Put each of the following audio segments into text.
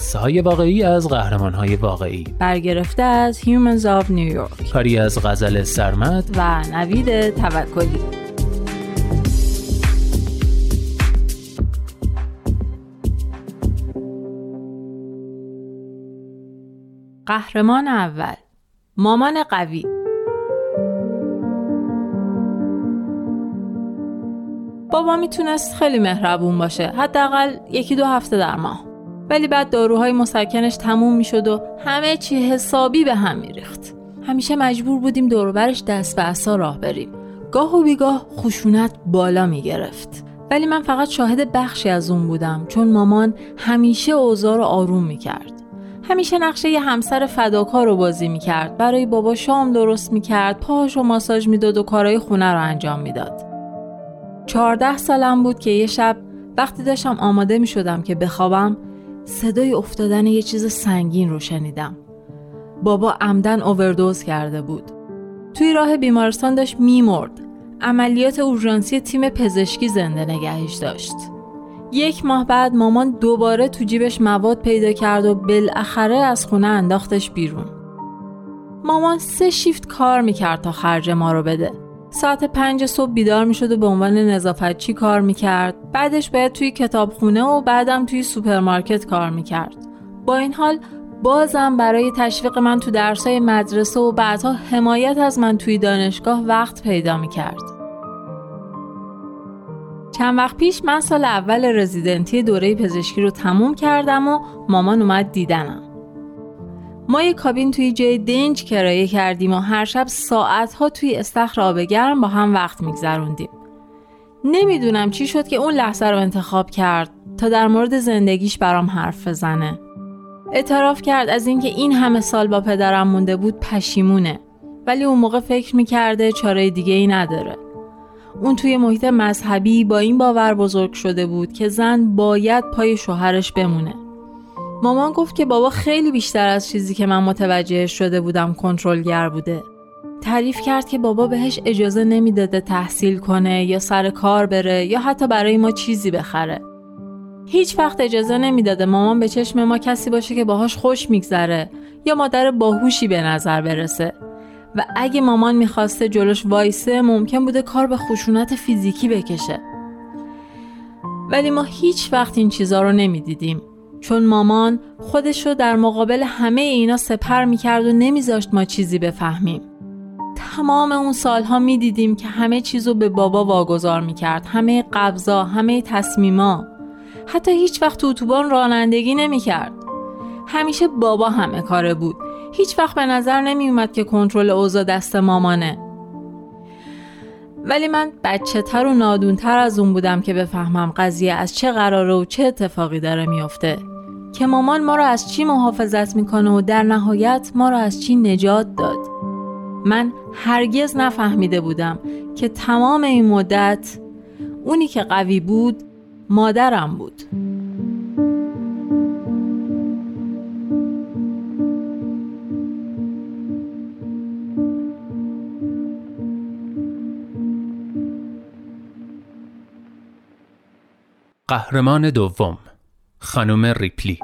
قصه های واقعی از قهرمان های واقعی. برگرفته از Humans of New York. کاری از غزل سرمد و نوید توکلی. قهرمان اول. مامان قوی. بابا می‌تونست خیلی مهربون باشه. حداقل یکی دو هفته در ماه. ولی بعد داروهای مسکنش تموم می‌شد و همه چی حسابی به هم میریخت. همیشه مجبور بودیم دوروبرش دست به اصا راه بریم. گاه و بیگاه خشونت بالا می‌گرفت. ولی من فقط شاهد بخشی از اون بودم چون مامان همیشه اوضاع رو آروم می‌کرد. همیشه نقشه یه همسر فداکار رو بازی می‌کرد. برای بابا شام درست می‌کرد پاهاش و ماساژ می‌داد و کارهای خونه رو انجام می‌داد. چهارده سالم بود که یه شب وقتی داشتم آماده می شدم که بخوابم صدای افتادن یه چیز سنگین رو شنیدم. بابا عمدن اووردوز کرده بود. توی راه بیمارستان داشت میمرد. عملیات اورژانسی تیم پزشکی زنده نگهش داشت. یک ماه بعد مامان دوباره تو جیبش مواد پیدا کرد و بالاخره از خونه انداختش بیرون. مامان سه شیفت کار می‌کرد تا خرج ما رو بده. ساعت پنج صبح بیدار می‌شد و به عنوان نظافتچی کار می‌کرد. بعدش باید توی کتابخونه و بعدم توی سوپرمارکت کار می‌کرد. با این حال بازم برای تشویق من تو درسای مدرسه و بعدها حمایت از من توی دانشگاه وقت پیدا می‌کرد. چند وقت پیش من سال اول رزیدنتی دوره پزشکی رو تموم کردم و مامان اومد دیدنم. ما یه کابین توی جای دنج کرایه کردیم و هر شب ساعتها توی استخر آب گرم با هم وقت میگذروندیم. نمی‌دونم چی شد که اون لحظه رو انتخاب کرد تا در مورد زندگیش برام حرف بزنه. اعتراف کرد از اینکه این همه سال با پدرم مونده بود پشیمونه ولی اون موقع فکر می‌کرده چاره دیگه ای نداره. اون توی محیط مذهبی با این باور بزرگ شده بود که زن باید پای شوهرش بمونه. مامان گفت که بابا خیلی بیشتر از چیزی که من متوجه شده بودم کنترلگر بوده. تعریف کرد که بابا بهش اجازه نمی‌داده تحصیل کنه یا سر کار بره یا حتی برای ما چیزی بخره. هیچ وقت اجازه نمی‌داده مامان به چشم ما کسی باشه که باهاش خوش میگذره یا مادر باهوشی به نظر برسه. و اگه مامان می‌خواسته جلوش وایسه ممکن بوده کار به خشونت فیزیکی بکشه. ولی ما هیچ وقت این چیزا رو نمی‌دیدیم. چون مامان خودش رو در مقابل همه اینا سپر می‌کرد و نمیذاشت ما چیزی بفهمیم. تمام اون سالها می‌دیدیم که همه چیز رو به بابا واگذار می‌کرد. همه قبضا، همه تصمیما. حتی هیچ وقت اتوبان رانندگی نمی‌کرد. همیشه بابا همه کاره بود. هیچ وقت به نظر نمیومد که کنترل اوضاع دست مامانه. ولی من بچه تر و نادونتر از اون بودم که بفهمم قضیه از چه قراره و چه اتفاقی داره میافته. که مامان ما رو از چی محافظت می‌کنه و در نهایت ما رو از چی نجات داد. من هرگز نفهمیده بودم که تمام این مدت اونی که قوی بود مادرم بود. قهرمان دوم خانم ریپلی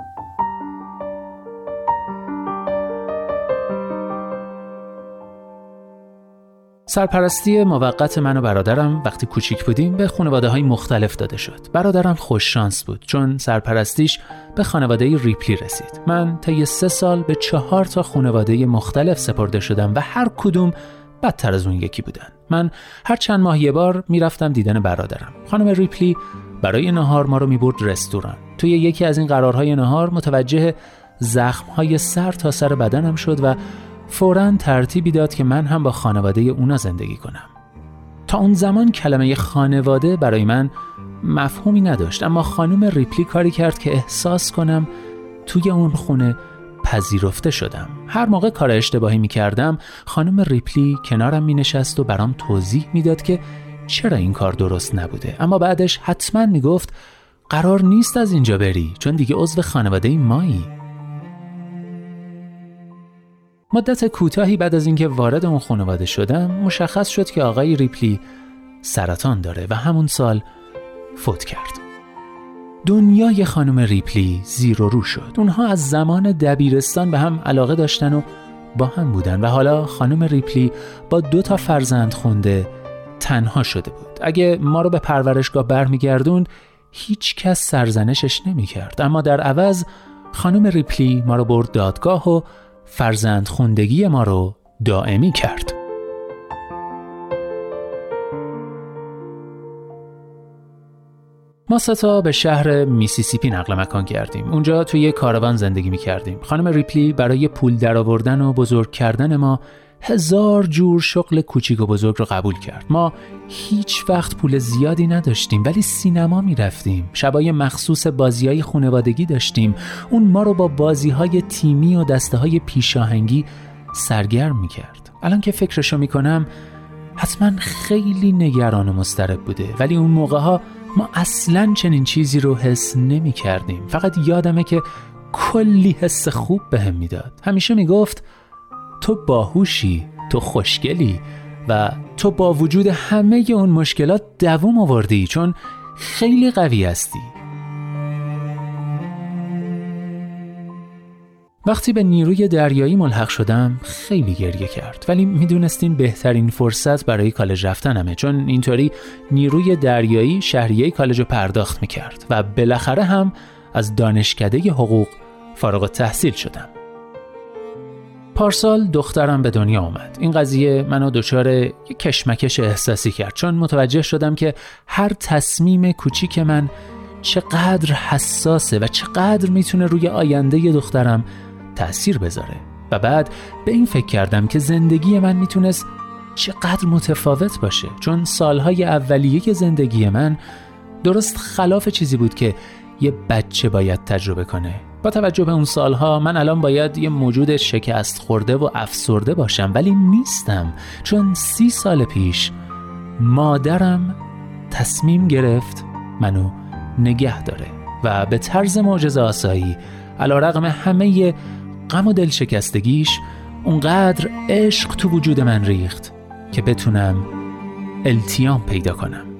سرپرستی موقت من و برادرم وقتی کوچیک بودیم به خانواده های مختلف داده شد. برادرم خوش شانس بود چون سرپرستیش به خانواده ریپلی رسید. من طی سه سال به چهار تا خانواده مختلف سپرده شدم و هر کدوم بدتر از اون یکی بودن. من هر چند ماه یه بار می‌رفتم دیدن برادرم. خانم ریپلی برای نهار ما رو می‌برد رستوران. توی یکی از این قرارهای نهار متوجه زخمهای سر تا سر بدنم شد و فورا ترتیبی داد که من هم با خانواده اونا زندگی کنم. تا اون زمان کلمه خانواده برای من مفهومی نداشت اما خانم ریپلی کاری کرد که احساس کنم توی اون خونه پذیرفته شدم. هر موقع کار اشتباهی می کردم خانم ریپلی کنارم می نشست و برام توضیح می‌داد که چرا این کار درست نبوده؟ اما بعدش حتما می گفت قرار نیست از اینجا بری چون دیگه عضو خانواده مایی. مدت کوتاهی بعد از اینکه وارد اون خانواده شدم مشخص شد که آقای ریپلی سرطان داره و همون سال فوت کرد. دنیای خانم ریپلی زیر و رو شد. اونها از زمان دبیرستان به هم علاقه داشتن و با هم بودن و حالا خانم ریپلی با دو تا فرزند خونده تنها شده بود اگه ما رو به پرورشگاه برمیگردوند هیچ کس سرزنشش نمی‌کرد اما در عوض خانم ریپلی ما رو برد دادگاه و فرزند خوندگی ما رو دائمی کرد ما سه تا به شهر میسیسیپی نقل مکان کردیم. اونجا توی یه کاروان زندگی می کردیم. خانم ریپلی برای پول درآوردن و بزرگ کردن ما هزار جور شغل کوچیک و بزرگ رو قبول کرد. ما هیچ وقت پول زیادی نداشتیم ولی سینما می رفتیم. شبای مخصوص بازی های خونوادگی داشتیم. اون ما رو با بازی های تیمی و دسته های پیشاهنگی سرگرم می کرد. الان که فکرشو می کنم حتما خیلی نگران و مسترب بوده ولی اون موقع ها ما اصلا چنین چیزی رو حس نمی کردیم فقط یادمه که کلی حس خوب به هم می‌داد همیشه می‌گفت تو باهوشی تو خوشگلی و تو با وجود همه اون مشکلات دووم آوردی چون خیلی قوی هستی. وقتی به نیروی دریایی ملحق شدم خیلی گریه کرد. ولی می‌دونستین بهترین فرصت برای کالج رفتنمه چون اینطوری نیروی دریایی شهریه کالج رو پرداخت می‌کرد و بالاخره هم از دانشکده حقوق فارغ تحصیل شدم. پارسال دخترم به دنیا آمد. این قضیه منو دچار یک کشمکش احساسی کرد. چون متوجه شدم که هر تصمیم کوچیک من چقدر حساسه و چقدر می‌تونه روی آینده دخترم تأثیر بذاره. و بعد به این فکر کردم که زندگی من می‌تونست چقدر متفاوت باشه. چون سالهای اولیه زندگی من درست خلاف چیزی بود که یه بچه باید تجربه کنه. با توجه به اون سالها من الان باید یه موجود شکست خورده و افسرده باشم ولی نیستم چون سی سال پیش مادرم تصمیم گرفت منو نگه داره و به طرز معجزه آسایی علا رقم همه غم و دل شکستگیش اونقدر عشق تو وجود من ریخت که بتونم التیام پیدا کنم.